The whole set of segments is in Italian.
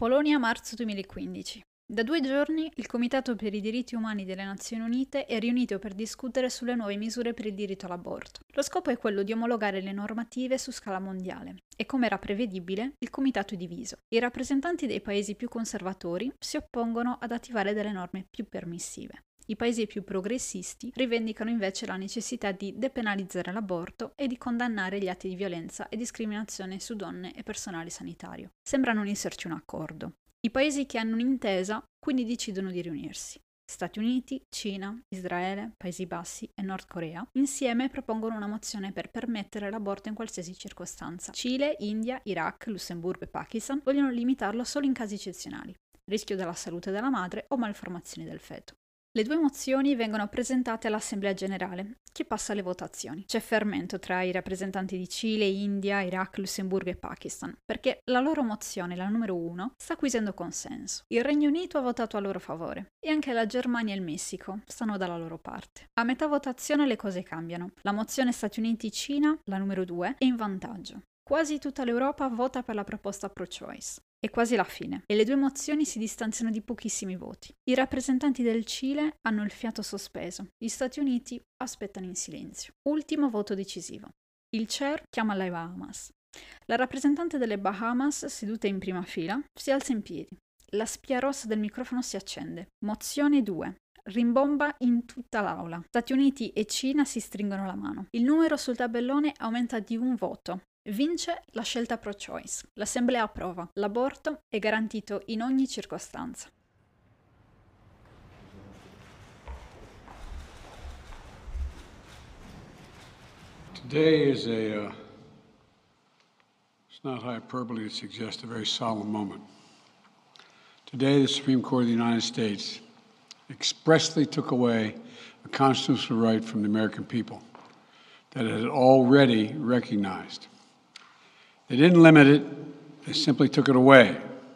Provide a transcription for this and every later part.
Polonia, marzo 2015. Da due giorni il Comitato per i diritti umani delle Nazioni Unite è riunito per discutere sulle nuove misure per il diritto all'aborto. Lo scopo è quello di omologare le normative su scala mondiale e come era prevedibile il Comitato è diviso. I rappresentanti dei paesi più conservatori si oppongono ad attivare delle norme più permissive. I paesi più progressisti rivendicano invece la necessità di depenalizzare l'aborto e di condannare gli atti di violenza e discriminazione su donne e personale sanitario. Sembra non esserci un accordo. I paesi che hanno un'intesa quindi decidono di riunirsi. Stati Uniti, Cina, Israele, Paesi Bassi e Nord Corea insieme propongono una mozione per permettere l'aborto in qualsiasi circostanza. Cile, India, Iraq, Lussemburgo e Pakistan vogliono limitarlo solo in casi eccezionali, rischio della salute della madre o malformazioni del feto. Le due mozioni vengono presentate all'Assemblea generale, che passa alle votazioni. C'è fermento tra i rappresentanti di Cile, India, Iraq, Lussemburgo e Pakistan, perché la loro mozione, la numero uno, sta acquisendo consenso. Il Regno Unito ha votato a loro favore e anche la Germania e il Messico stanno dalla loro parte. A metà votazione le cose cambiano. La mozione Stati Uniti-Cina, la numero due, è in vantaggio. Quasi tutta l'Europa vota per la proposta pro-choice. È quasi la fine e le due mozioni si distanziano di pochissimi voti. I rappresentanti del Cile hanno il fiato sospeso, gli Stati Uniti aspettano in silenzio. Ultimo voto decisivo. Il chair chiama le Bahamas. La rappresentante delle Bahamas, seduta in prima fila, si alza in piedi. La spia rossa del microfono si accende. Mozione 2. Rimbomba in tutta l'aula. Stati Uniti e Cina si stringono la mano. Il numero sul tabellone aumenta di un voto. Vince la scelta pro-choice. L'Assemblea approva. L'aborto è garantito in ogni circostanza. Today is a, uh, it's not hyperbole to suggest a very solemn moment. Today, the Supreme Court of the United States expressly took away a constitutional right from the American people that it had already recognized.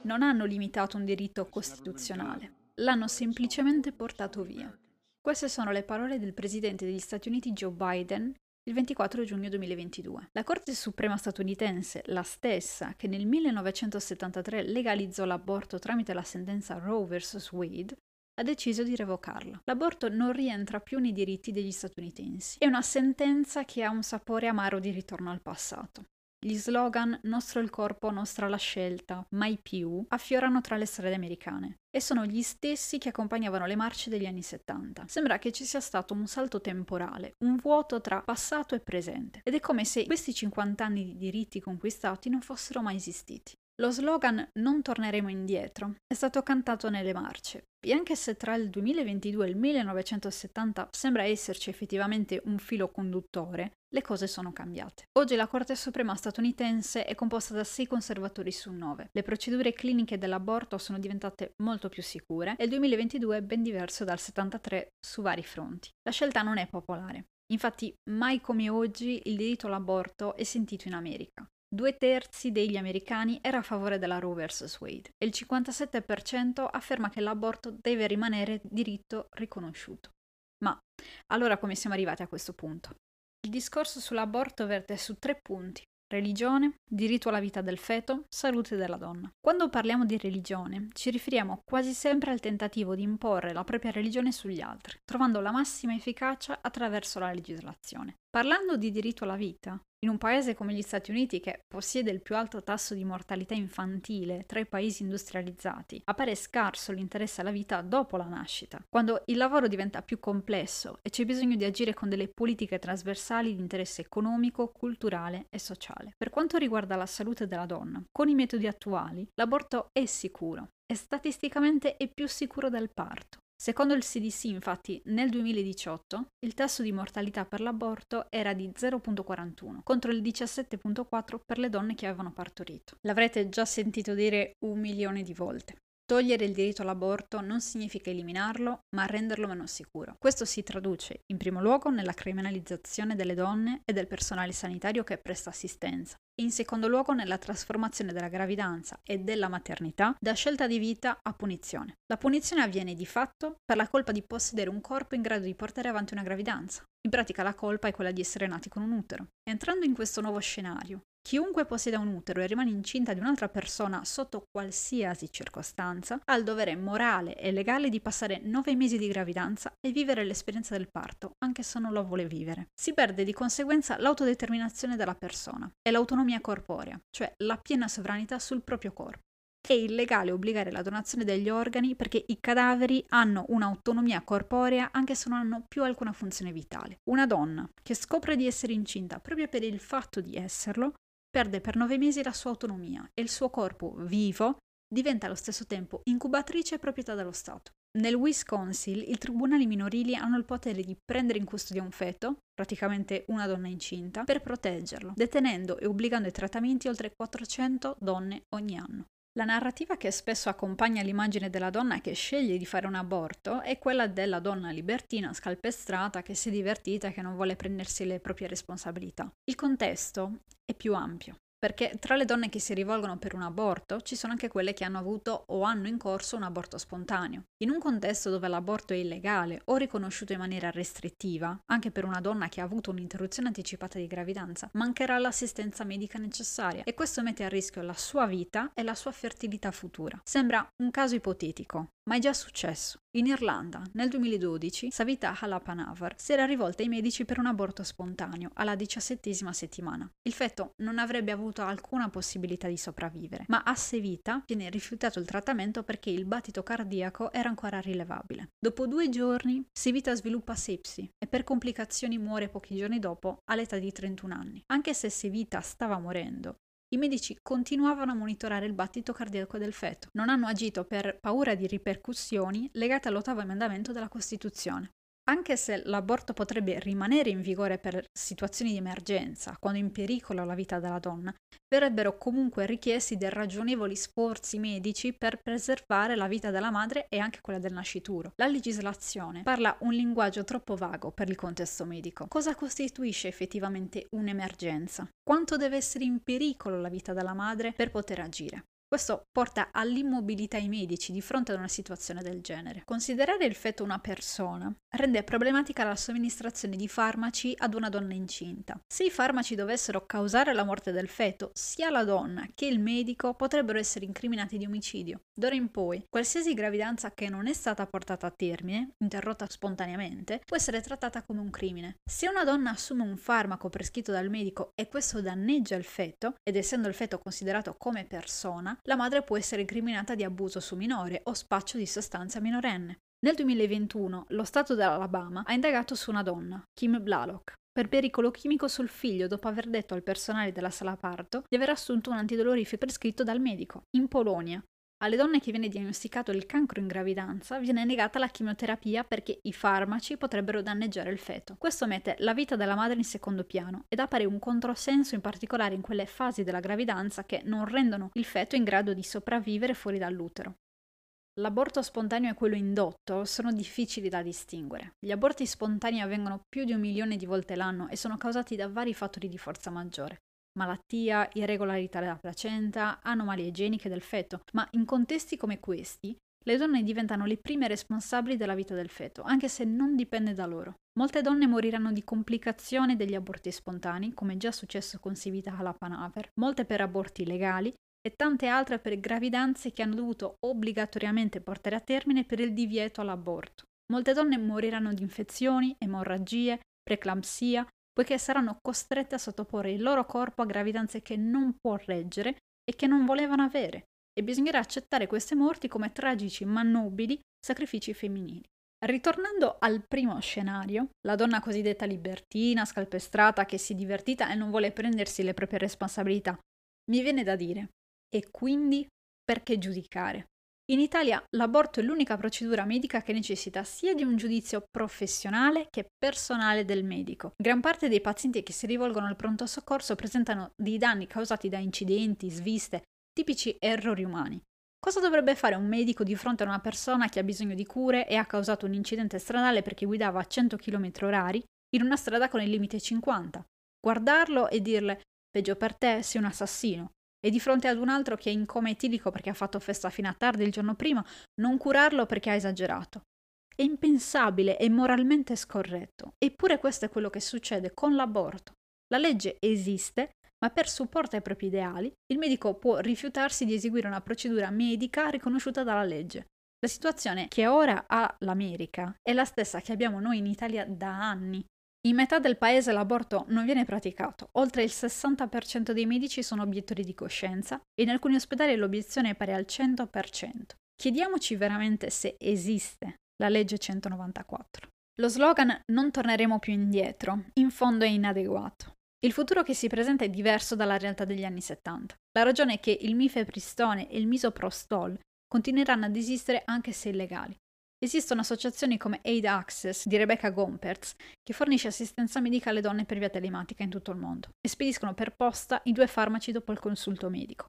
Non hanno limitato un diritto costituzionale, l'hanno semplicemente portato via. Queste sono le parole del presidente degli Stati Uniti Joe Biden il 24 giugno 2022. La Corte Suprema statunitense, la stessa che nel 1973 legalizzò l'aborto tramite la sentenza Roe vs. Wade, ha deciso di revocarla. L'aborto non rientra più nei diritti degli statunitensi. È una sentenza che ha un sapore amaro di ritorno al passato. Gli slogan Nostro il corpo, nostra la scelta, mai più affiorano tra le strade americane e sono gli stessi che accompagnavano le marce degli anni 70. Sembra che ci sia stato un salto temporale, un vuoto tra passato e presente ed è come se questi 50 anni di diritti conquistati non fossero mai esistiti. Lo slogan Non torneremo indietro è stato cantato nelle marce e anche se tra il 2022 e il 1970 sembra esserci effettivamente un filo conduttore, le cose sono cambiate. Oggi la Corte Suprema statunitense è composta da 6 conservatori su 9. Le procedure cliniche dell'aborto sono diventate molto più sicure e il 2022 è ben diverso dal 73 su vari fronti. La scelta non è popolare. Infatti, mai come oggi il diritto all'aborto è sentito in America. Due terzi degli americani era a favore della Roe vs. Wade e il 57% afferma che l'aborto deve rimanere diritto riconosciuto. Ma allora come siamo arrivati a questo punto? Il discorso sull'aborto verte su tre punti. Religione, diritto alla vita del feto, salute della donna. Quando parliamo di religione, ci riferiamo quasi sempre al tentativo di imporre la propria religione sugli altri, trovando la massima efficacia attraverso la legislazione. Parlando di diritto alla vita, in un paese come gli Stati Uniti, che possiede il più alto tasso di mortalità infantile tra i paesi industrializzati, appare scarso l'interesse alla vita dopo la nascita, quando il lavoro diventa più complesso e c'è bisogno di agire con delle politiche trasversali di interesse economico, culturale e sociale. Per quanto riguarda la salute della donna, con i metodi attuali, l'aborto è sicuro e statisticamente è più sicuro del parto. Secondo il CDC, infatti, nel 2018 il tasso di mortalità per l'aborto era di 0.41 contro il 17.4 per le donne che avevano partorito. L'avrete già sentito dire un milione di volte. Togliere il diritto all'aborto non significa eliminarlo, ma renderlo meno sicuro. Questo si traduce, in primo luogo, nella criminalizzazione delle donne e del personale sanitario che presta assistenza, e in secondo luogo nella trasformazione della gravidanza e della maternità da scelta di vita a punizione. La punizione avviene di fatto per la colpa di possedere un corpo in grado di portare avanti una gravidanza. In pratica la colpa è quella di essere nati con un utero. Entrando in questo nuovo scenario, Chiunque possieda un utero e rimane incinta di un'altra persona sotto qualsiasi circostanza ha il dovere morale e legale di passare nove mesi di gravidanza e vivere l'esperienza del parto, anche se non lo vuole vivere. Si perde di conseguenza l'autodeterminazione della persona e l'autonomia corporea, cioè la piena sovranità sul proprio corpo. È illegale obbligare la donazione degli organi perché i cadaveri hanno un'autonomia corporea anche se non hanno più alcuna funzione vitale. Una donna che scopre di essere incinta proprio per il fatto di esserlo perde per nove mesi la sua autonomia e il suo corpo vivo diventa allo stesso tempo incubatrice e proprietà dello Stato. Nel Wisconsin i tribunali minorili hanno il potere di prendere in custodia un feto, praticamente una donna incinta, per proteggerlo, detenendo e obbligando ai trattamenti oltre 400 donne ogni anno. La narrativa che spesso accompagna l'immagine della donna che sceglie di fare un aborto è quella della donna libertina, scalpestrata, che si è divertita e che non vuole prendersi le proprie responsabilità. Il contesto è più ampio. Perché tra le donne che si rivolgono per un aborto ci sono anche quelle che hanno avuto o hanno in corso un aborto spontaneo. In un contesto dove l'aborto è illegale o riconosciuto in maniera restrittiva, anche per una donna che ha avuto un'interruzione anticipata di gravidanza, mancherà l'assistenza medica necessaria e questo mette a rischio la sua vita e la sua fertilità futura. Sembra un caso ipotetico, ma è già successo. In Irlanda, nel 2012, Savita Halapanavar si era rivolta ai medici per un aborto spontaneo alla diciassettesima settimana. Il feto non avrebbe avuto alcuna possibilità di sopravvivere, ma a Sevita viene rifiutato il trattamento perché il battito cardiaco era ancora rilevabile. Dopo due giorni, Sevita sviluppa sepsi e per complicazioni muore pochi giorni dopo all'età di 31 anni. Anche se Sevita stava morendo, i medici continuavano a monitorare il battito cardiaco del feto. Non hanno agito per paura di ripercussioni legate all'ottavo emendamento della Costituzione. Anche se l'aborto potrebbe rimanere in vigore per situazioni di emergenza, quando in pericolo la vita della donna, verrebbero comunque richiesti dei ragionevoli sforzi medici per preservare la vita della madre e anche quella del nascituro. La legislazione parla un linguaggio troppo vago per il contesto medico. Cosa costituisce effettivamente un'emergenza? Quanto deve essere in pericolo la vita della madre per poter agire? Questo porta all'immobilità ai medici di fronte ad una situazione del genere. Considerare il feto una persona rende problematica la somministrazione di farmaci ad una donna incinta. Se i farmaci dovessero causare la morte del feto, sia la donna che il medico potrebbero essere incriminati di omicidio. D'ora in poi, qualsiasi gravidanza che non è stata portata a termine, interrotta spontaneamente, può essere trattata come un crimine. Se una donna assume un farmaco prescritto dal medico e questo danneggia il feto, ed essendo il feto considerato come persona, la madre può essere incriminata di abuso su minore o spaccio di sostanza minorenne. Nel 2021 lo Stato dell'Alabama ha indagato su una donna, Kim Blalock, per pericolo chimico sul figlio dopo aver detto al personale della sala parto di aver assunto un antidolorifico prescritto dal medico. In Polonia, alle donne che viene diagnosticato il cancro in gravidanza viene negata la chemioterapia perché i farmaci potrebbero danneggiare il feto. Questo mette la vita della madre in secondo piano ed appare un controsenso in particolare in quelle fasi della gravidanza che non rendono il feto in grado di sopravvivere fuori dall'utero. L'aborto spontaneo e quello indotto sono difficili da distinguere. Gli aborti spontanei avvengono più di un milione di volte l'anno e sono causati da vari fattori di forza maggiore malattia, irregolarità della placenta, anomalie igieniche del feto, ma in contesti come questi le donne diventano le prime responsabili della vita del feto, anche se non dipende da loro. Molte donne moriranno di complicazioni degli aborti spontanei, come già successo con Sivita Halapanaver, molte per aborti legali e tante altre per gravidanze che hanno dovuto obbligatoriamente portare a termine per il divieto all'aborto. Molte donne moriranno di infezioni, emorragie, preeclampsia poiché saranno costrette a sottoporre il loro corpo a gravidanze che non può reggere e che non volevano avere, e bisognerà accettare queste morti come tragici ma nobili sacrifici femminili. Ritornando al primo scenario, la donna cosiddetta libertina, scalpestrata, che si è divertita e non vuole prendersi le proprie responsabilità, mi viene da dire, e quindi perché giudicare? In Italia l'aborto è l'unica procedura medica che necessita sia di un giudizio professionale che personale del medico. Gran parte dei pazienti che si rivolgono al pronto soccorso presentano dei danni causati da incidenti, sviste, tipici errori umani. Cosa dovrebbe fare un medico di fronte a una persona che ha bisogno di cure e ha causato un incidente stradale perché guidava a 100 km h in una strada con il limite 50? Guardarlo e dirle peggio per te, sei un assassino e di fronte ad un altro che è in coma etilico perché ha fatto festa fino a tardi il giorno prima, non curarlo perché ha esagerato. È impensabile e moralmente scorretto. Eppure questo è quello che succede con l'aborto. La legge esiste, ma per supporto ai propri ideali, il medico può rifiutarsi di eseguire una procedura medica riconosciuta dalla legge. La situazione che ora ha l'America è la stessa che abbiamo noi in Italia da anni. In metà del paese l'aborto non viene praticato, oltre il 60% dei medici sono obiettori di coscienza e in alcuni ospedali l'obiezione è pari al 100%. Chiediamoci veramente se esiste la legge 194. Lo slogan non torneremo più indietro, in fondo è inadeguato. Il futuro che si presenta è diverso dalla realtà degli anni 70. La ragione è che il mifepristone e il misoprostol continueranno ad esistere anche se illegali. Esistono associazioni come Aid Access di Rebecca Gompertz che fornisce assistenza medica alle donne per via telematica in tutto il mondo e spediscono per posta i due farmaci dopo il consulto medico.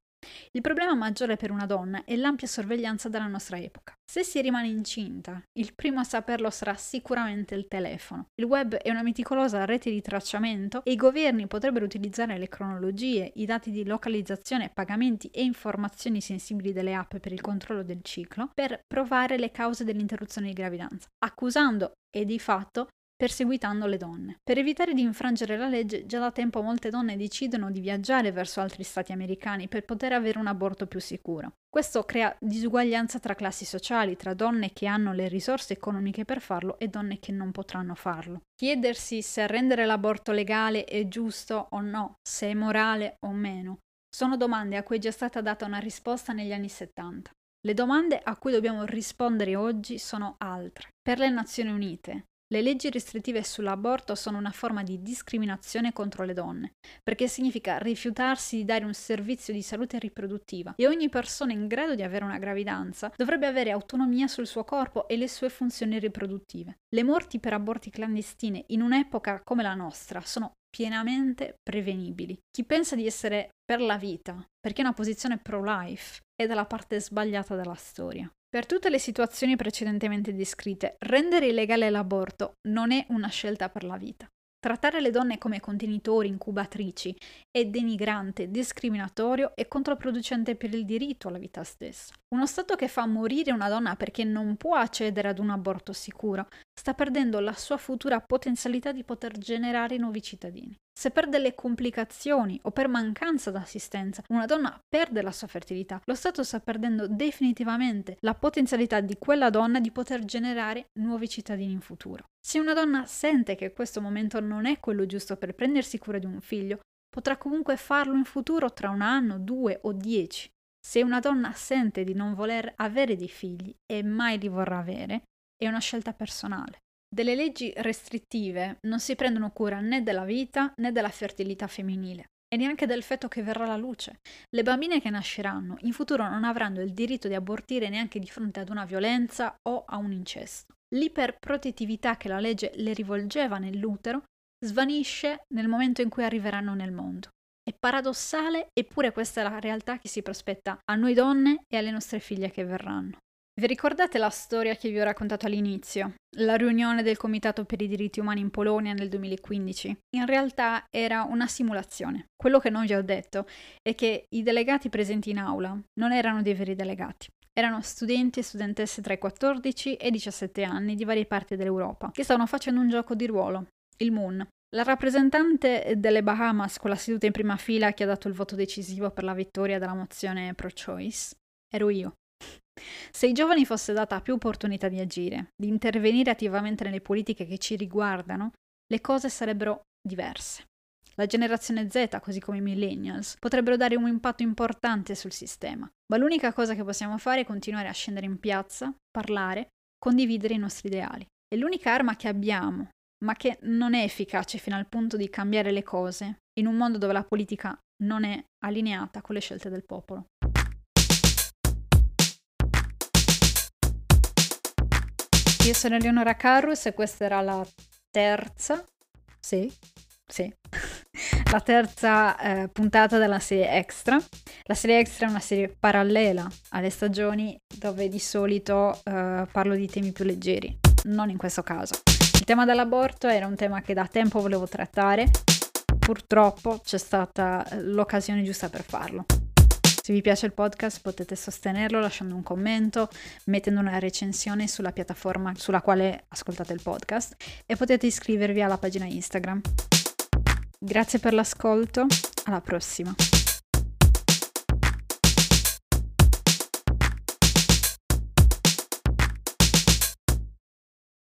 Il problema maggiore per una donna è l'ampia sorveglianza della nostra epoca. Se si rimane incinta, il primo a saperlo sarà sicuramente il telefono. Il web è una meticolosa rete di tracciamento e i governi potrebbero utilizzare le cronologie, i dati di localizzazione, pagamenti e informazioni sensibili delle app per il controllo del ciclo per provare le cause dell'interruzione di gravidanza, accusando e di fatto perseguitando le donne. Per evitare di infrangere la legge, già da tempo molte donne decidono di viaggiare verso altri stati americani per poter avere un aborto più sicuro. Questo crea disuguaglianza tra classi sociali, tra donne che hanno le risorse economiche per farlo e donne che non potranno farlo. Chiedersi se rendere l'aborto legale è giusto o no, se è morale o meno, sono domande a cui è già stata data una risposta negli anni 70. Le domande a cui dobbiamo rispondere oggi sono altre. Per le Nazioni Unite, le leggi restrittive sull'aborto sono una forma di discriminazione contro le donne, perché significa rifiutarsi di dare un servizio di salute riproduttiva e ogni persona in grado di avere una gravidanza dovrebbe avere autonomia sul suo corpo e le sue funzioni riproduttive. Le morti per aborti clandestine in un'epoca come la nostra sono pienamente prevenibili. Chi pensa di essere per la vita, perché è una posizione pro-life, è dalla parte sbagliata della storia. Per tutte le situazioni precedentemente descritte, rendere illegale l'aborto non è una scelta per la vita. Trattare le donne come contenitori, incubatrici è denigrante, discriminatorio e controproducente per il diritto alla vita stessa. Uno Stato che fa morire una donna perché non può accedere ad un aborto sicuro sta perdendo la sua futura potenzialità di poter generare nuovi cittadini. Se per delle complicazioni o per mancanza d'assistenza una donna perde la sua fertilità, lo Stato sta perdendo definitivamente la potenzialità di quella donna di poter generare nuovi cittadini in futuro. Se una donna sente che questo momento non è quello giusto per prendersi cura di un figlio, potrà comunque farlo in futuro tra un anno, due o dieci. Se una donna sente di non voler avere dei figli e mai li vorrà avere, è una scelta personale. Delle leggi restrittive non si prendono cura né della vita né della fertilità femminile e neanche del feto che verrà alla luce. Le bambine che nasceranno in futuro non avranno il diritto di abortire neanche di fronte ad una violenza o a un incesto. L'iperprotettività che la legge le rivolgeva nell'utero svanisce nel momento in cui arriveranno nel mondo. È paradossale, eppure questa è la realtà che si prospetta a noi donne e alle nostre figlie che verranno. Vi ricordate la storia che vi ho raccontato all'inizio? La riunione del Comitato per i diritti umani in Polonia nel 2015? In realtà era una simulazione. Quello che non vi ho detto è che i delegati presenti in aula non erano dei veri delegati. Erano studenti e studentesse tra i 14 e i 17 anni di varie parti dell'Europa che stavano facendo un gioco di ruolo, il Moon, la rappresentante delle Bahamas con la seduta in prima fila che ha dato il voto decisivo per la vittoria della mozione pro-choice ero io. Se ai giovani fosse data più opportunità di agire, di intervenire attivamente nelle politiche che ci riguardano, le cose sarebbero diverse. La generazione Z, così come i millennials, potrebbero dare un impatto importante sul sistema, ma l'unica cosa che possiamo fare è continuare a scendere in piazza, parlare, condividere i nostri ideali. È l'unica arma che abbiamo ma che non è efficace fino al punto di cambiare le cose in un mondo dove la politica non è allineata con le scelte del popolo. Io sono Eleonora Carrus e questa era la terza, sì, sì, la terza eh, puntata della serie Extra. La serie Extra è una serie parallela alle stagioni dove di solito eh, parlo di temi più leggeri, non in questo caso. Il tema dell'aborto era un tema che da tempo volevo trattare, purtroppo c'è stata eh, l'occasione giusta per farlo. Se vi piace il podcast potete sostenerlo lasciando un commento, mettendo una recensione sulla piattaforma sulla quale ascoltate il podcast e potete iscrivervi alla pagina Instagram. Grazie per l'ascolto Alla prossima.